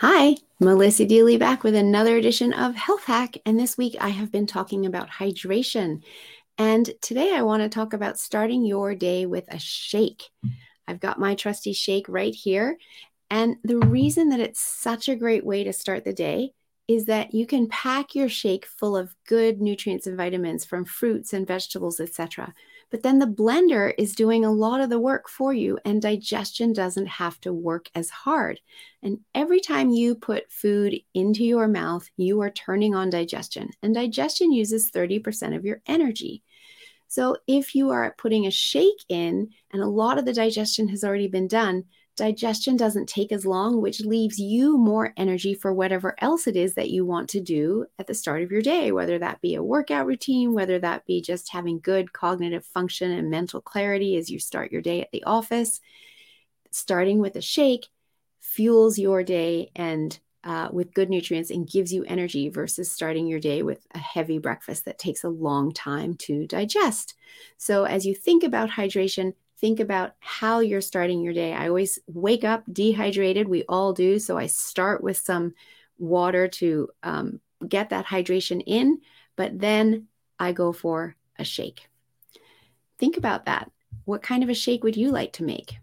Hi, Melissa Deely back with another edition of Health Hack. And this week I have been talking about hydration. And today I want to talk about starting your day with a shake. I've got my trusty shake right here. And the reason that it's such a great way to start the day is that you can pack your shake full of good nutrients and vitamins from fruits and vegetables, etc. But then the blender is doing a lot of the work for you, and digestion doesn't have to work as hard. And every time you put food into your mouth, you are turning on digestion, and digestion uses 30% of your energy. So if you are putting a shake in and a lot of the digestion has already been done, digestion doesn't take as long, which leaves you more energy for whatever else it is that you want to do at the start of your day, whether that be a workout routine, whether that be just having good cognitive function and mental clarity as you start your day at the office. Starting with a shake fuels your day and uh, with good nutrients and gives you energy versus starting your day with a heavy breakfast that takes a long time to digest. So, as you think about hydration, think about how you're starting your day. I always wake up dehydrated. We all do. So I start with some water to um, get that hydration in, but then I go for a shake. Think about that. What kind of a shake would you like to make?